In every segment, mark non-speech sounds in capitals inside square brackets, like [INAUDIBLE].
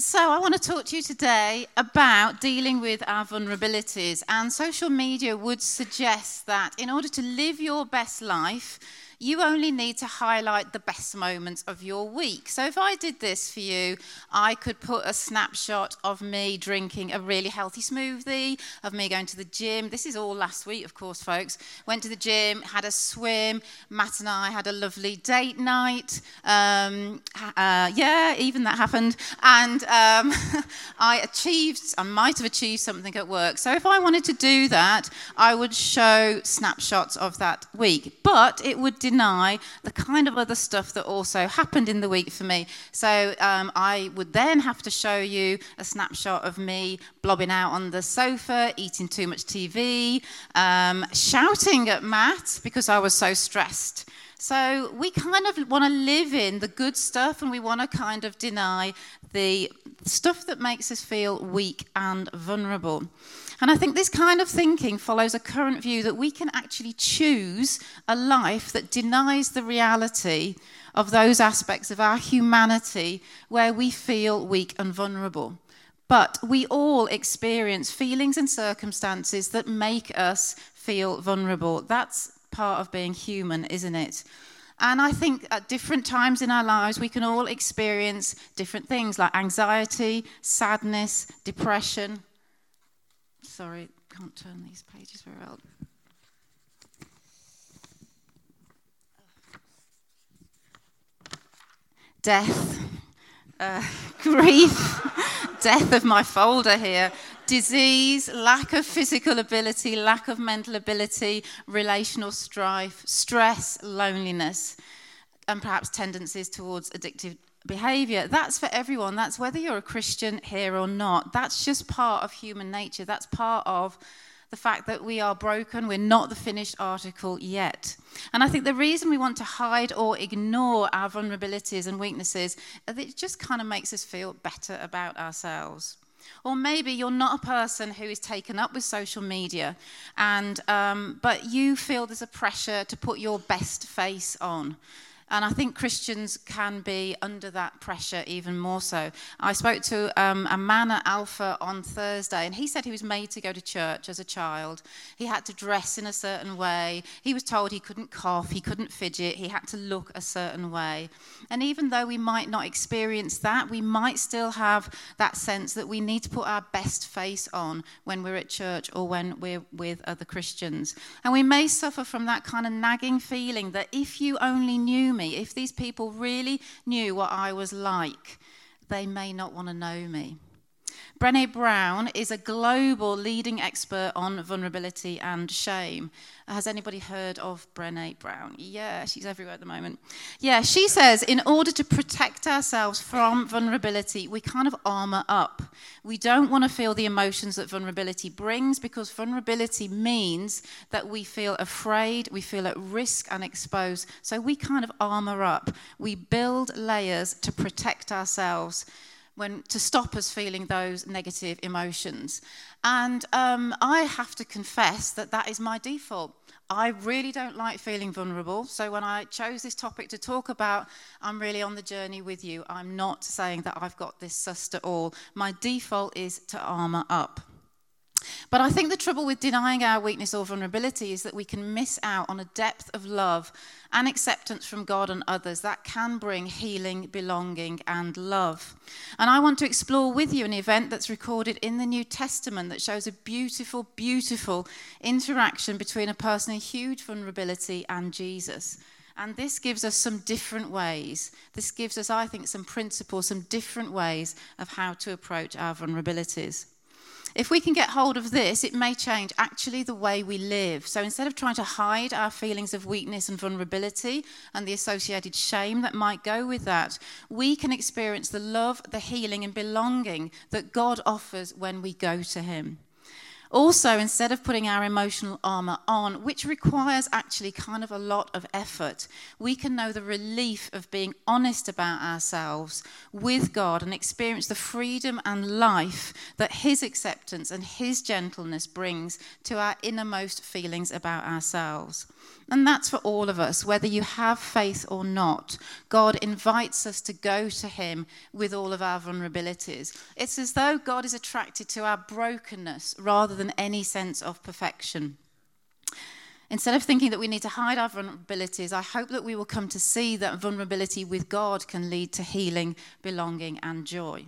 So, I want to talk to you today about dealing with our vulnerabilities. And social media would suggest that in order to live your best life, you only need to highlight the best moments of your week. So if I did this for you, I could put a snapshot of me drinking a really healthy smoothie, of me going to the gym. This is all last week, of course, folks. Went to the gym, had a swim. Matt and I had a lovely date night. Um, uh, yeah, even that happened. And um, [LAUGHS] I achieved, I might have achieved something at work. So if I wanted to do that, I would show snapshots of that week. But it would deny the kind of other stuff that also happened in the week for me. So um, I would then have to show you a snapshot of me blobbing out on the sofa, eating too much TV, um, shouting at Matt because I was so stressed. So we kind of want to live in the good stuff and we want to kind of deny the stuff that makes us feel weak and vulnerable. And I think this kind of thinking follows a current view that we can actually choose a life that denies the reality of those aspects of our humanity where we feel weak and vulnerable. But we all experience feelings and circumstances that make us feel vulnerable. That's part of being human, isn't it? And I think at different times in our lives, we can all experience different things like anxiety, sadness, depression, Sorry, can't turn these pages very well. Death, uh, [LAUGHS] grief, [LAUGHS] death of my folder here, disease, lack of physical ability, lack of mental ability, relational strife, stress, loneliness, and perhaps tendencies towards addictive behavior. That's for everyone. That's whether you're a Christian here or not. That's just part of human nature. That's part of the fact that we are broken. We're not the finished article yet. And I think the reason we want to hide or ignore our vulnerabilities and weaknesses is it just kind of makes us feel better about ourselves. Or maybe you're not a person who is taken up with social media, and um, but you feel there's a pressure to put your best face on. And I think Christians can be under that pressure even more so. I spoke to um, a man at Alpha on Thursday, and he said he was made to go to church as a child. He had to dress in a certain way. He was told he couldn't cough, he couldn't fidget, he had to look a certain way. And even though we might not experience that, we might still have that sense that we need to put our best face on when we're at church or when we're with other Christians. And we may suffer from that kind of nagging feeling that if you only knew me, if these people really knew what I was like, they may not want to know me. Brene Brown is a global leading expert on vulnerability and shame. Has anybody heard of Brene Brown? Yeah, she's everywhere at the moment. Yeah, she says in order to protect ourselves from vulnerability, we kind of armor up. We don't want to feel the emotions that vulnerability brings because vulnerability means that we feel afraid, we feel at risk and exposed. So we kind of armor up. We build layers to protect ourselves when to stop us feeling those negative emotions. And um, I have to confess that that is my default. I really don't like feeling vulnerable. So when I chose this topic to talk about, I'm really on the journey with you. I'm not saying that I've got this sussed at all. My default is to armor up. But I think the trouble with denying our weakness or vulnerability is that we can miss out on a depth of love and acceptance from God and others that can bring healing, belonging, and love. And I want to explore with you an event that's recorded in the New Testament that shows a beautiful, beautiful interaction between a person in huge vulnerability and Jesus. And this gives us some different ways. This gives us, I think, some principles, some different ways of how to approach our vulnerabilities. If we can get hold of this, it may change actually the way we live. So instead of trying to hide our feelings of weakness and vulnerability and the associated shame that might go with that, we can experience the love, the healing, and belonging that God offers when we go to Him. Also, instead of putting our emotional armor on, which requires actually kind of a lot of effort, we can know the relief of being honest about ourselves with God and experience the freedom and life that His acceptance and His gentleness brings to our innermost feelings about ourselves. And that's for all of us, whether you have faith or not. God invites us to go to Him with all of our vulnerabilities. It's as though God is attracted to our brokenness rather than any sense of perfection. Instead of thinking that we need to hide our vulnerabilities, I hope that we will come to see that vulnerability with God can lead to healing, belonging, and joy.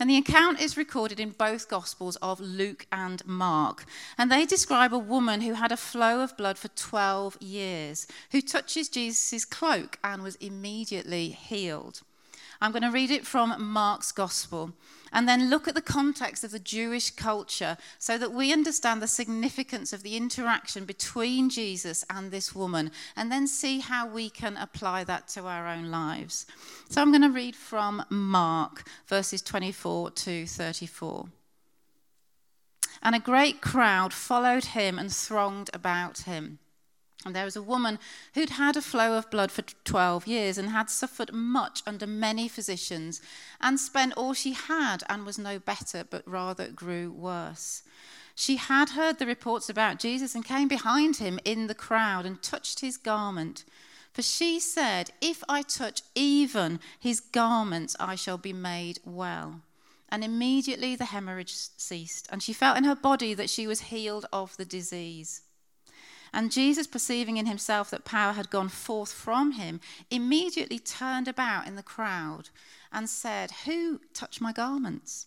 And the account is recorded in both Gospels of Luke and Mark. And they describe a woman who had a flow of blood for 12 years, who touches Jesus' cloak and was immediately healed. I'm going to read it from Mark's Gospel and then look at the context of the Jewish culture so that we understand the significance of the interaction between Jesus and this woman, and then see how we can apply that to our own lives. So I'm going to read from Mark, verses 24 to 34. And a great crowd followed him and thronged about him. And there was a woman who'd had a flow of blood for 12 years and had suffered much under many physicians and spent all she had and was no better, but rather grew worse. She had heard the reports about Jesus and came behind him in the crowd and touched his garment. For she said, If I touch even his garments, I shall be made well. And immediately the hemorrhage ceased, and she felt in her body that she was healed of the disease. And Jesus, perceiving in himself that power had gone forth from him, immediately turned about in the crowd and said, Who touched my garments?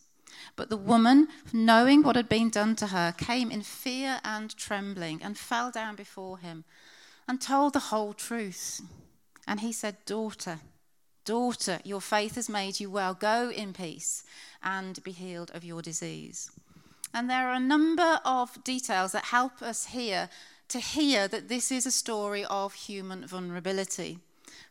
But the woman, knowing what had been done to her, came in fear and trembling and fell down before him and told the whole truth. And he said, Daughter, daughter, your faith has made you well. Go in peace and be healed of your disease. And there are a number of details that help us here to hear that this is a story of human vulnerability.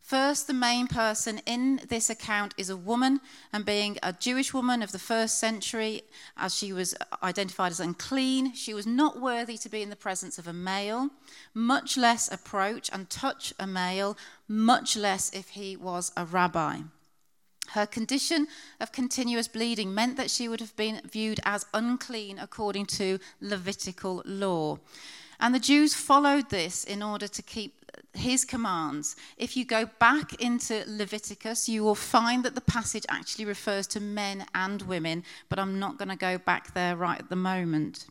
First, the main person in this account is a woman, and being a Jewish woman of the first century, as she was identified as unclean, she was not worthy to be in the presence of a male, much less approach and touch a male, much less if he was a rabbi. Her condition of continuous bleeding meant that she would have been viewed as unclean according to Levitical law. And the Jews followed this in order to keep his commands. If you go back into Leviticus, you will find that the passage actually refers to men and women, but I'm not going to go back there right at the moment.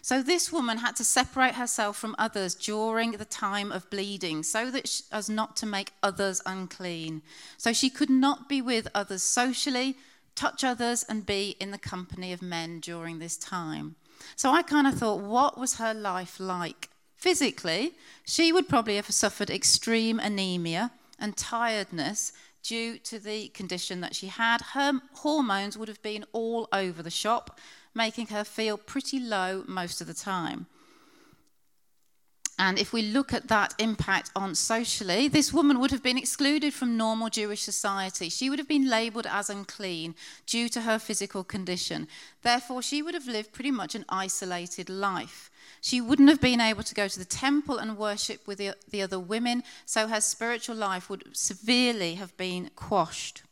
So this woman had to separate herself from others during the time of bleeding so that she, as not to make others unclean. So she could not be with others socially, touch others and be in the company of men during this time. So I kind of thought, what was her life like? Physically, she would probably have suffered extreme anemia and tiredness due to the condition that she had. Her hormones would have been all over the shop, making her feel pretty low most of the time. And if we look at that impact on socially, this woman would have been excluded from normal Jewish society. She would have been labeled as unclean due to her physical condition. Therefore, she would have lived pretty much an isolated life. She wouldn't have been able to go to the temple and worship with the, the other women, so her spiritual life would severely have been quashed.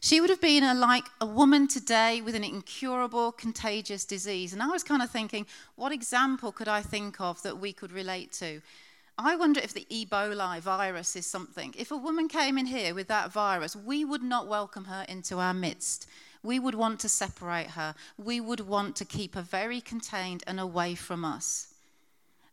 She would have been a, like a woman today with an incurable, contagious disease. And I was kind of thinking, what example could I think of that we could relate to? I wonder if the Ebola virus is something. If a woman came in here with that virus, we would not welcome her into our midst. We would want to separate her. We would want to keep her very contained and away from us.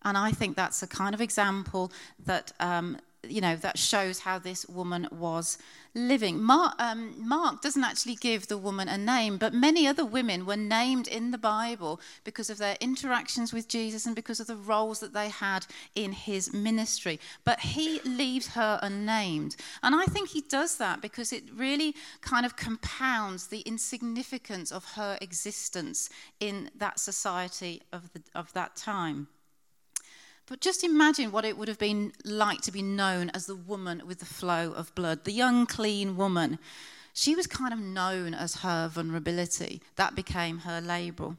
And I think that's a kind of example that um, you know, that shows how this woman was living. Mark, um, Mark, doesn't actually give the woman a name, but many other women were named in the Bible because of their interactions with Jesus and because of the roles that they had in his ministry. But he leaves her unnamed. And I think he does that because it really kind of compounds the insignificance of her existence in that society of, the, of that time. But just imagine what it would have been like to be known as the woman with the flow of blood, the young, clean woman. She was kind of known as her vulnerability. That became her label.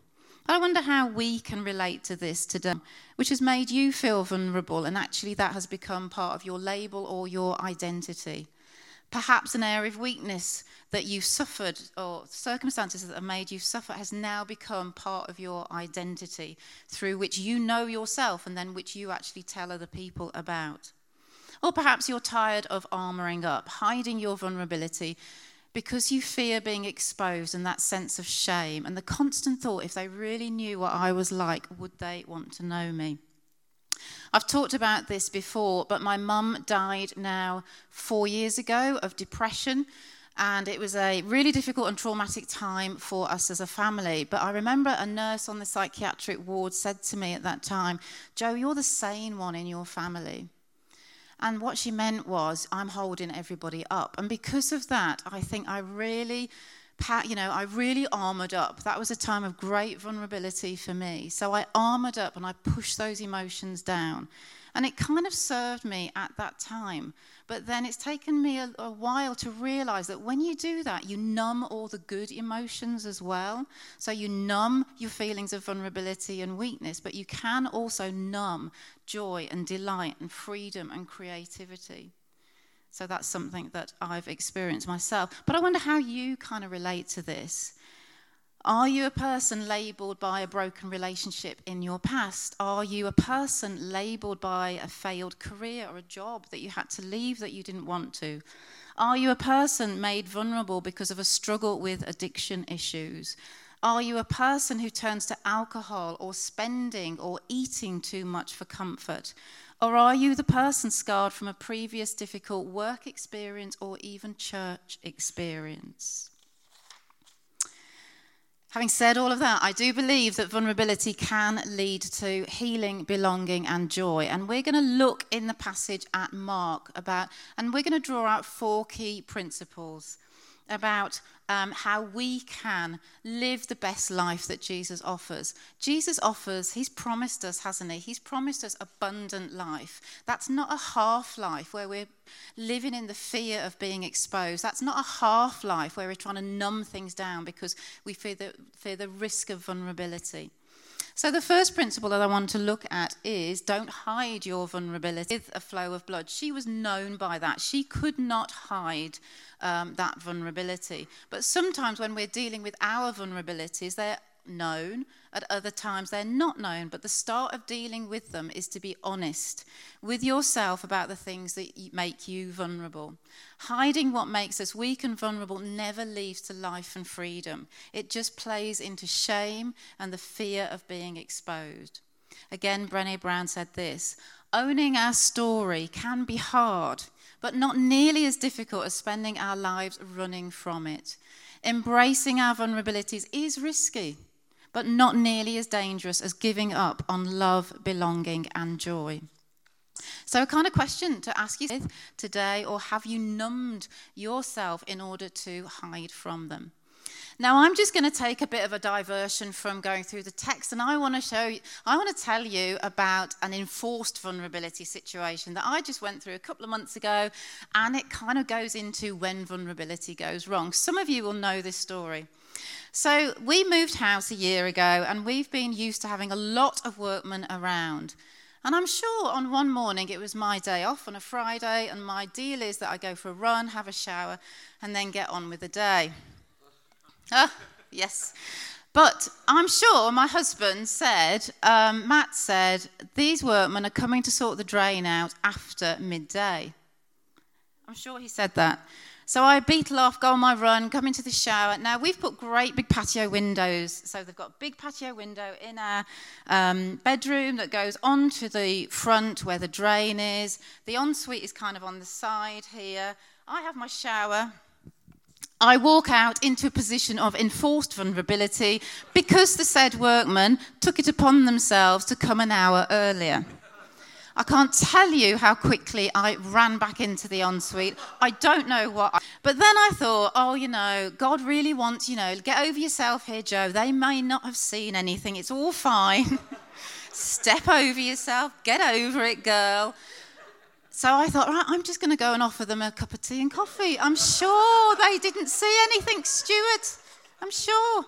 I wonder how we can relate to this today, which has made you feel vulnerable, and actually that has become part of your label or your identity. Perhaps an area of weakness that you suffered or circumstances that have made you suffer has now become part of your identity through which you know yourself and then which you actually tell other people about. Or perhaps you're tired of armoring up, hiding your vulnerability because you fear being exposed and that sense of shame and the constant thought if they really knew what I was like, would they want to know me? I've talked about this before, but my mum died now four years ago of depression. And it was a really difficult and traumatic time for us as a family. But I remember a nurse on the psychiatric ward said to me at that time, Jo, you're the sane one in your family. And what she meant was, I'm holding everybody up. And because of that, I think I really, you know, I really armored up. That was a time of great vulnerability for me. So I armored up and I pushed those emotions down. And it kind of served me at that time. But then it's taken me a, a, while to realize that when you do that, you numb all the good emotions as well. So you numb your feelings of vulnerability and weakness, but you can also numb joy and delight and freedom and creativity. So that's something that I've experienced myself. But I wonder how you kind of relate to this. Are you a person labeled by a broken relationship in your past? Are you a person labeled by a failed career or a job that you had to leave that you didn't want to? Are you a person made vulnerable because of a struggle with addiction issues? Are you a person who turns to alcohol or spending or eating too much for comfort? Or are you the person scarred from a previous difficult work experience or even church experience? Having said all of that, I do believe that vulnerability can lead to healing, belonging, and joy. And we're going to look in the passage at Mark about, and we're going to draw out four key principles about um, how we can live the best life that Jesus offers. Jesus offers, He's promised us, hasn't He? He's promised us abundant life. That's not a half life where we're living in the fear of being exposed. That's not a half life where we're trying to numb things down because we fear the, fear the risk of vulnerability. So, the first principle that I want to look at is don't hide your vulnerability with a flow of blood. She was known by that. She could not hide um, that vulnerability. But sometimes when we're dealing with our vulnerabilities, they're known, at other times they're not known. But the start of dealing with them is to be honest with yourself about the things that make you vulnerable. Hiding what makes us weak and vulnerable never leads to life and freedom, it just plays into shame and the fear of being exposed. Again, Brene Brown said this owning our story can be hard, but not nearly as difficult as spending our lives running from it. Embracing our vulnerabilities is risky, but not nearly as dangerous as giving up on love, belonging, and joy. So, a kind of question to ask you today, or have you numbed yourself in order to hide from them? Now, I'm just going to take a bit of a diversion from going through the text, and I want to show you, I want to tell you about an enforced vulnerability situation that I just went through a couple of months ago, and it kind of goes into when vulnerability goes wrong. Some of you will know this story. So, we moved house a year ago, and we've been used to having a lot of workmen around. And I'm sure on one morning it was my day off on a Friday, and my deal is that I go for a run, have a shower, and then get on with the day. Ah, yes. But I'm sure my husband said, um, Matt said, these workmen are coming to sort the drain out after midday. I'm sure he said that. So I beetle off, go on my run, come into the shower. Now we've put great big patio windows. So they've got a big patio window in our um, bedroom that goes onto the front where the drain is. The ensuite is kind of on the side here. I have my shower. I walk out into a position of enforced vulnerability because the said workmen took it upon themselves to come an hour earlier. I can't tell you how quickly I ran back into the ensuite. I don't know what. I, but then I thought, oh, you know, God really wants, you know, get over yourself here, Jo. They may not have seen anything. It's all fine. [LAUGHS] Step over yourself. Get over it, girl. So I thought, right, I'm just going to go and offer them a cup of tea and coffee. I'm sure they didn't see anything, Stuart. I'm sure.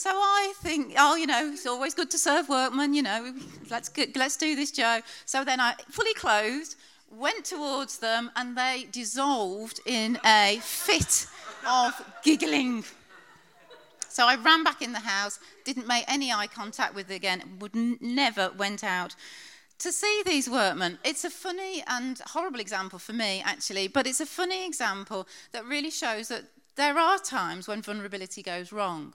So I think, oh, you know, it's always good to serve workmen, you know, let's, let's do this, Jo. So then I fully clothed, went towards them, and they dissolved in a fit of giggling. So I ran back in the house, didn't make any eye contact with it again, would n- never went out to see these workmen. It's a funny and horrible example for me, actually, but it's a funny example that really shows that there are times when vulnerability goes wrong.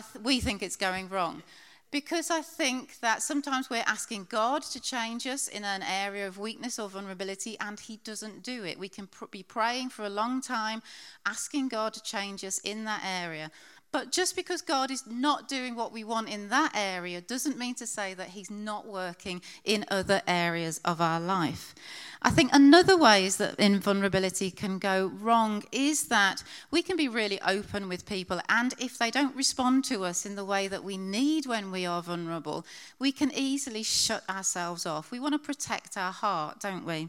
Th- we think it's going wrong. Because I think that sometimes we're asking God to change us in an area of weakness or vulnerability, and He doesn't do it. We can pr- be praying for a long time, asking God to change us in that area. But just because God is not doing what we want in that area doesn't mean to say that He's not working in other areas of our life. I think another way is that invulnerability can go wrong is that we can be really open with people, and if they don't respond to us in the way that we need when we are vulnerable, we can easily shut ourselves off. We want to protect our heart, don't we?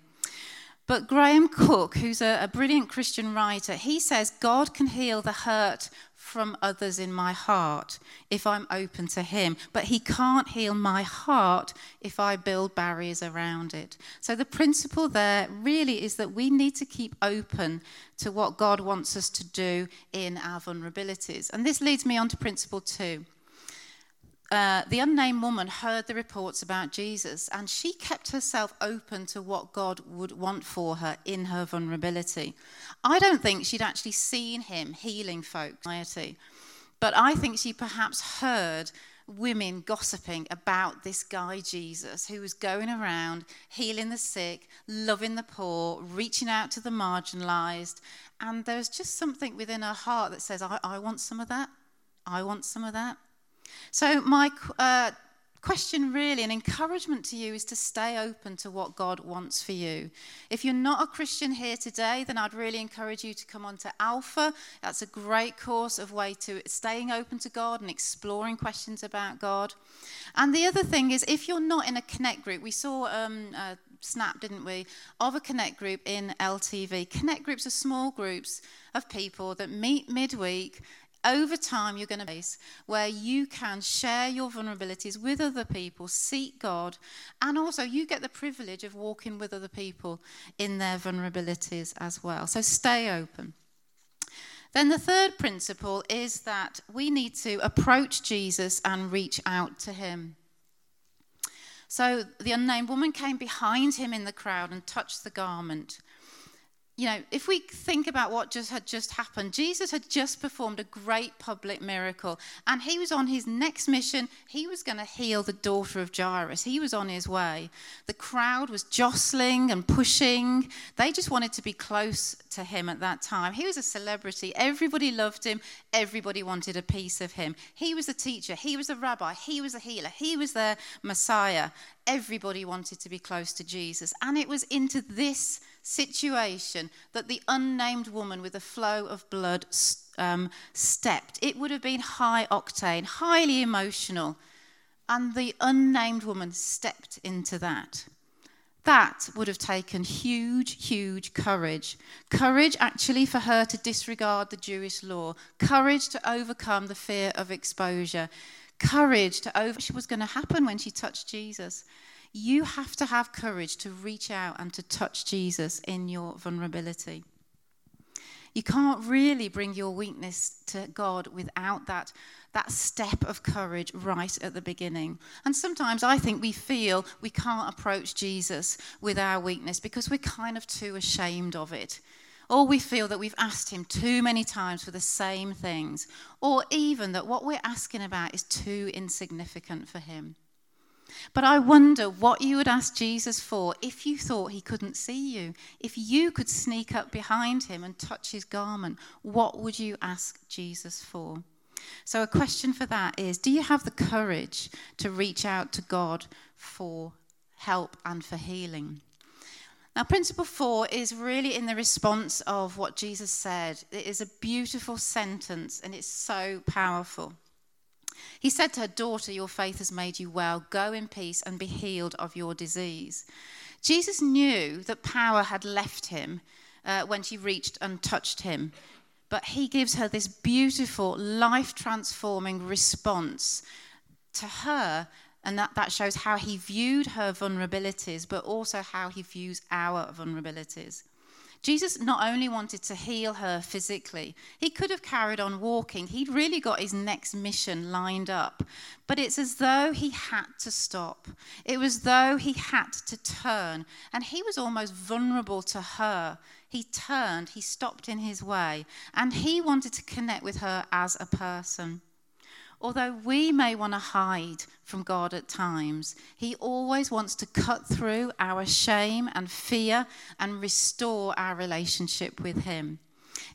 But Graham Cooke, who's a, a, brilliant Christian writer, he says God can heal the hurt from others in my heart if I'm open to Him. But He can't heal my heart if I build barriers around it. So the principle there really is that we need to keep open to what God wants us to do in our vulnerabilities. And this leads me on to principle two. Uh, the unnamed woman heard the reports about Jesus and she kept herself open to what God would want for her in her vulnerability. I don't think she'd actually seen him healing folks, but I think she perhaps heard women gossiping about this guy Jesus who was going around healing the sick, loving the poor, reaching out to the marginalized. And there was just something within her heart that says, I, I want some of that. I want some of that. So, my uh, question, really, an encouragement to you is to stay open to what God wants for you. If you're not a Christian here today, then I'd really encourage you to come on to Alpha. That's a great course of way to staying open to God and exploring questions about God. And the other thing is, if you're not in a Connect group, we saw um, a snap, didn't we, of a Connect group in LTV. Connect groups are small groups of people that meet midweek over time, you're going to face where you can share your vulnerabilities with other people, seek God, and also you get the privilege of walking with other people in their vulnerabilities as well. So stay open. Then the third principle is that we need to approach Jesus and reach out to him. So the unnamed woman came behind him in the crowd and touched the garment you know, if we think about what just had just happened, Jesus had just performed a great public miracle, and he was on his next mission. He was going to heal the daughter of Jairus. He was on his way. The crowd was jostling and pushing. They just wanted to be close to him at that time. He was a celebrity. Everybody loved him. Everybody wanted a piece of him. He was a teacher. He was a rabbi. He was a healer. He was their Messiah. Everybody wanted to be close to Jesus, and it was into this situation that the unnamed woman with a flow of blood um, stepped. It would have been high octane, highly emotional. And the unnamed woman stepped into that. That would have taken huge, huge courage. Courage, actually, for her to disregard the Jewish law. Courage to overcome the fear of exposure. Courage to over. What was going to happen when she touched Jesus? You have to have courage to reach out and to touch Jesus in your vulnerability. You can't really bring your weakness to God without that, that step of courage right at the beginning. And sometimes I think we feel we can't approach Jesus with our weakness because we're kind of too ashamed of it. Or we feel that we've asked him too many times for the same things. Or even that what we're asking about is too insignificant for him. But I wonder what you would ask Jesus for if you thought he couldn't see you. If you could sneak up behind him and touch his garment, what would you ask Jesus for? So, a question for that is Do you have the courage to reach out to God for help and for healing? Now, principle four is really in the response of what Jesus said. It is a beautiful sentence and it's so powerful. He said to her, Daughter, your faith has made you well. Go in peace and be healed of your disease. Jesus knew that power had left him uh, when she reached and touched him. But he gives her this beautiful, life transforming response to her. And that, that shows how he viewed her vulnerabilities, but also how he views our vulnerabilities. Jesus not only wanted to heal her physically, he could have carried on walking. He'd really got his next mission lined up. But it's as though he had to stop. It was as though he had to turn. And he was almost vulnerable to her. He turned, he stopped in his way, and he wanted to connect with her as a person. Although we may want to hide from God at times, He always wants to cut through our shame and fear and restore our relationship with Him.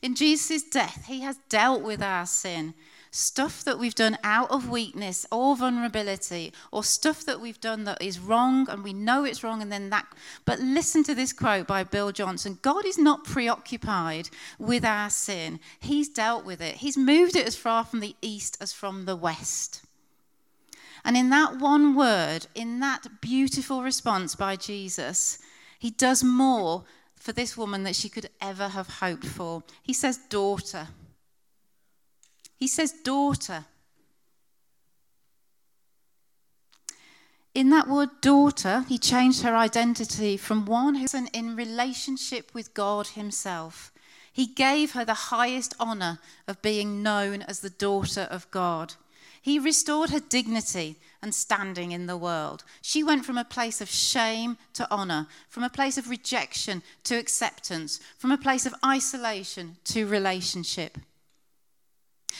In Jesus' death, He has dealt with our sin stuff that we've done out of weakness or vulnerability, or stuff that we've done that is wrong and we know it's wrong, and then that. But listen to this quote by Bill Johnson God is not preoccupied with our sin, He's dealt with it, He's moved it as far from the east as from the west. And in that one word, in that beautiful response by Jesus, He does more for this woman that she could ever have hoped for. He says, Daughter. He says, daughter. In that word daughter, he changed her identity from one who's in relationship with God himself. He gave her the highest honor of being known as the daughter of God. He restored her dignity and standing in the world. She went from a place of shame to honor, from a place of rejection to acceptance, from a place of isolation to relationship.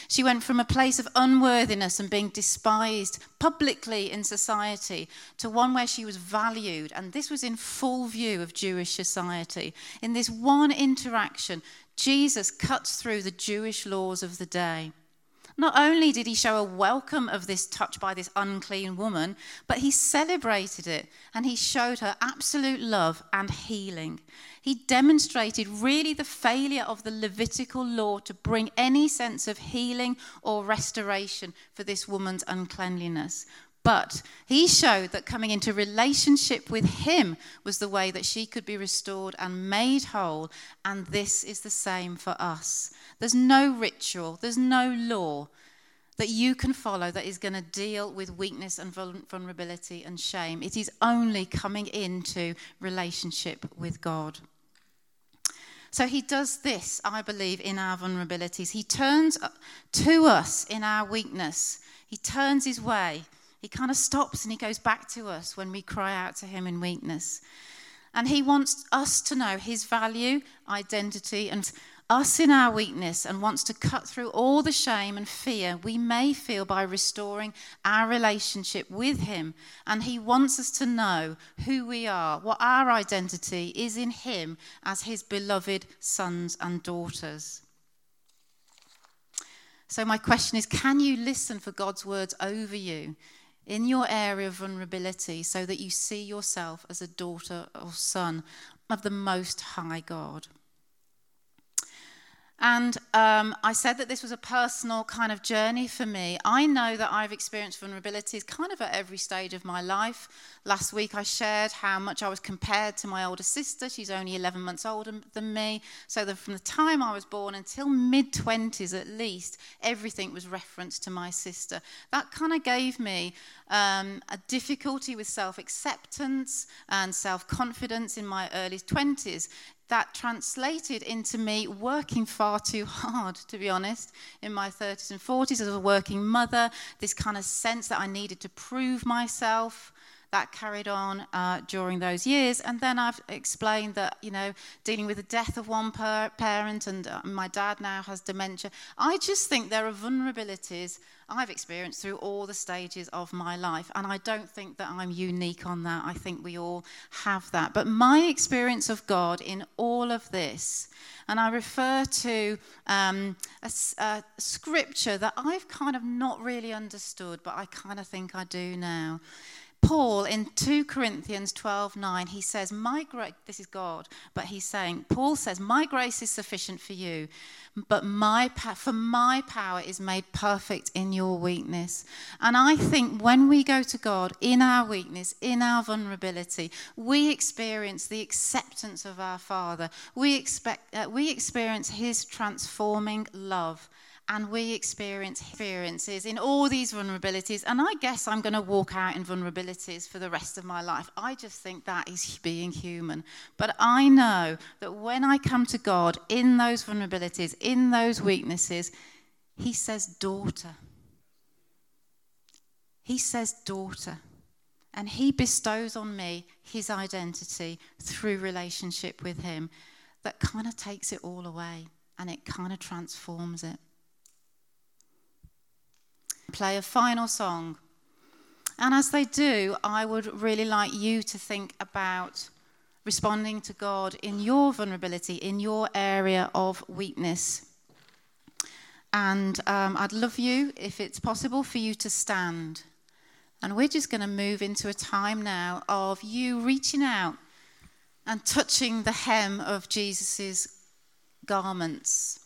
She went from a place of unworthiness and being despised publicly in society to one where she was valued. And this was in full view of Jewish society. In this one interaction, Jesus cuts through the Jewish laws of the day. Not only did he show a welcome of this touch by this unclean woman, but he celebrated it and he showed her absolute love and healing. He demonstrated really the failure of the Levitical law to bring any sense of healing or restoration for this woman's uncleanliness. But he showed that coming into relationship with him was the way that she could be restored and made whole. And this is the same for us. There's no ritual, there's no law that you can follow that is going to deal with weakness and vulnerability and shame. It is only coming into relationship with God. So he does this, I believe, in our vulnerabilities. He turns uh, to us in our weakness, he turns his way. He kind of stops and he goes back to us when we cry out to him in weakness. And he wants us to know his value, identity, and us in our weakness and wants to cut through all the shame and fear we may feel by restoring our relationship with Him. And He wants us to know who we are, what our identity is in Him as His beloved sons and daughters. So, my question is can you listen for God's words over you? In your area of vulnerability, so that you see yourself as a daughter or son of the Most High God. And um, I said that this was a personal kind of journey for me. I know that I've experienced vulnerabilities kind of at every stage of my life. Last week I shared how much I was compared to my older sister. She's only 11 months older than me. So that from the time I was born until mid 20s at least, everything was referenced to my sister. That kind of gave me um, a difficulty with self acceptance and self confidence in my early 20s that translated into me working far too hard, to be honest, in my 30s and 40s as a working mother, this kind of sense that I needed to prove myself. That carried on uh, during those years. And then I've explained that, you know, dealing with the death of one per- parent, and uh, my dad now has dementia. I just think there are vulnerabilities I've experienced through all the stages of my life. And I don't think that I'm unique on that. I think we all have that. But my experience of God in all of this, and I refer to um, a, a scripture that I've kind of not really understood, but I kind of think I do now. Paul in 2 Corinthians 12 9, he says, My grace, this is God, but he's saying, Paul says, My grace is sufficient for you, but my for my power is made perfect in your weakness. And I think when we go to God in our weakness, in our vulnerability, we experience the acceptance of our Father. We, expect, uh, we experience his transforming love and we experience experiences in all these vulnerabilities. And I guess I'm going to walk out in vulnerabilities for the rest of my life. I just think that is being human. But I know that when I come to God in those vulnerabilities, in those weaknesses, He says, daughter. He says, daughter. And He bestows on me His identity through relationship with Him that kind of takes it all away and it kind of transforms it play a final song. And as they do, I would really like you to think about responding to God in your vulnerability, in your area of weakness. And um, I'd love you, if it's possible, for you to stand. And we're just going to move into a time now of you reaching out and touching the hem of Jesus' garments.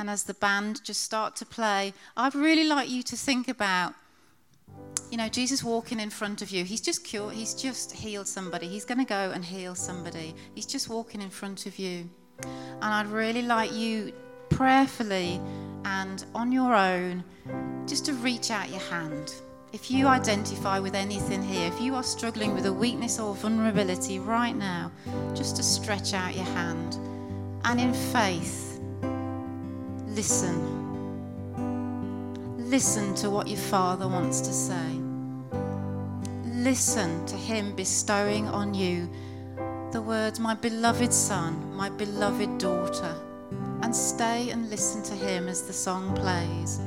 And as the band just start to play, I'd really like you to think about you know, Jesus walking in front of you. He's just cured, he's just healed somebody. He's going to go and heal somebody. He's just walking in front of you. And I'd really like you prayerfully and on your own just to reach out your hand. If you identify with anything here, if you are struggling with a weakness or vulnerability right now, just to stretch out your hand. And in faith, Listen. Listen to what your Father wants to say. Listen to Him bestowing on you the words, My beloved Son, my beloved daughter. And stay and listen to Him as the song plays.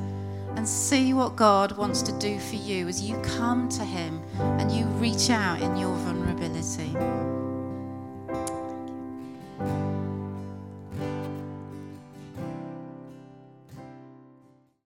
And see what God wants to do for you as you come to Him and you reach out in your vulnerability.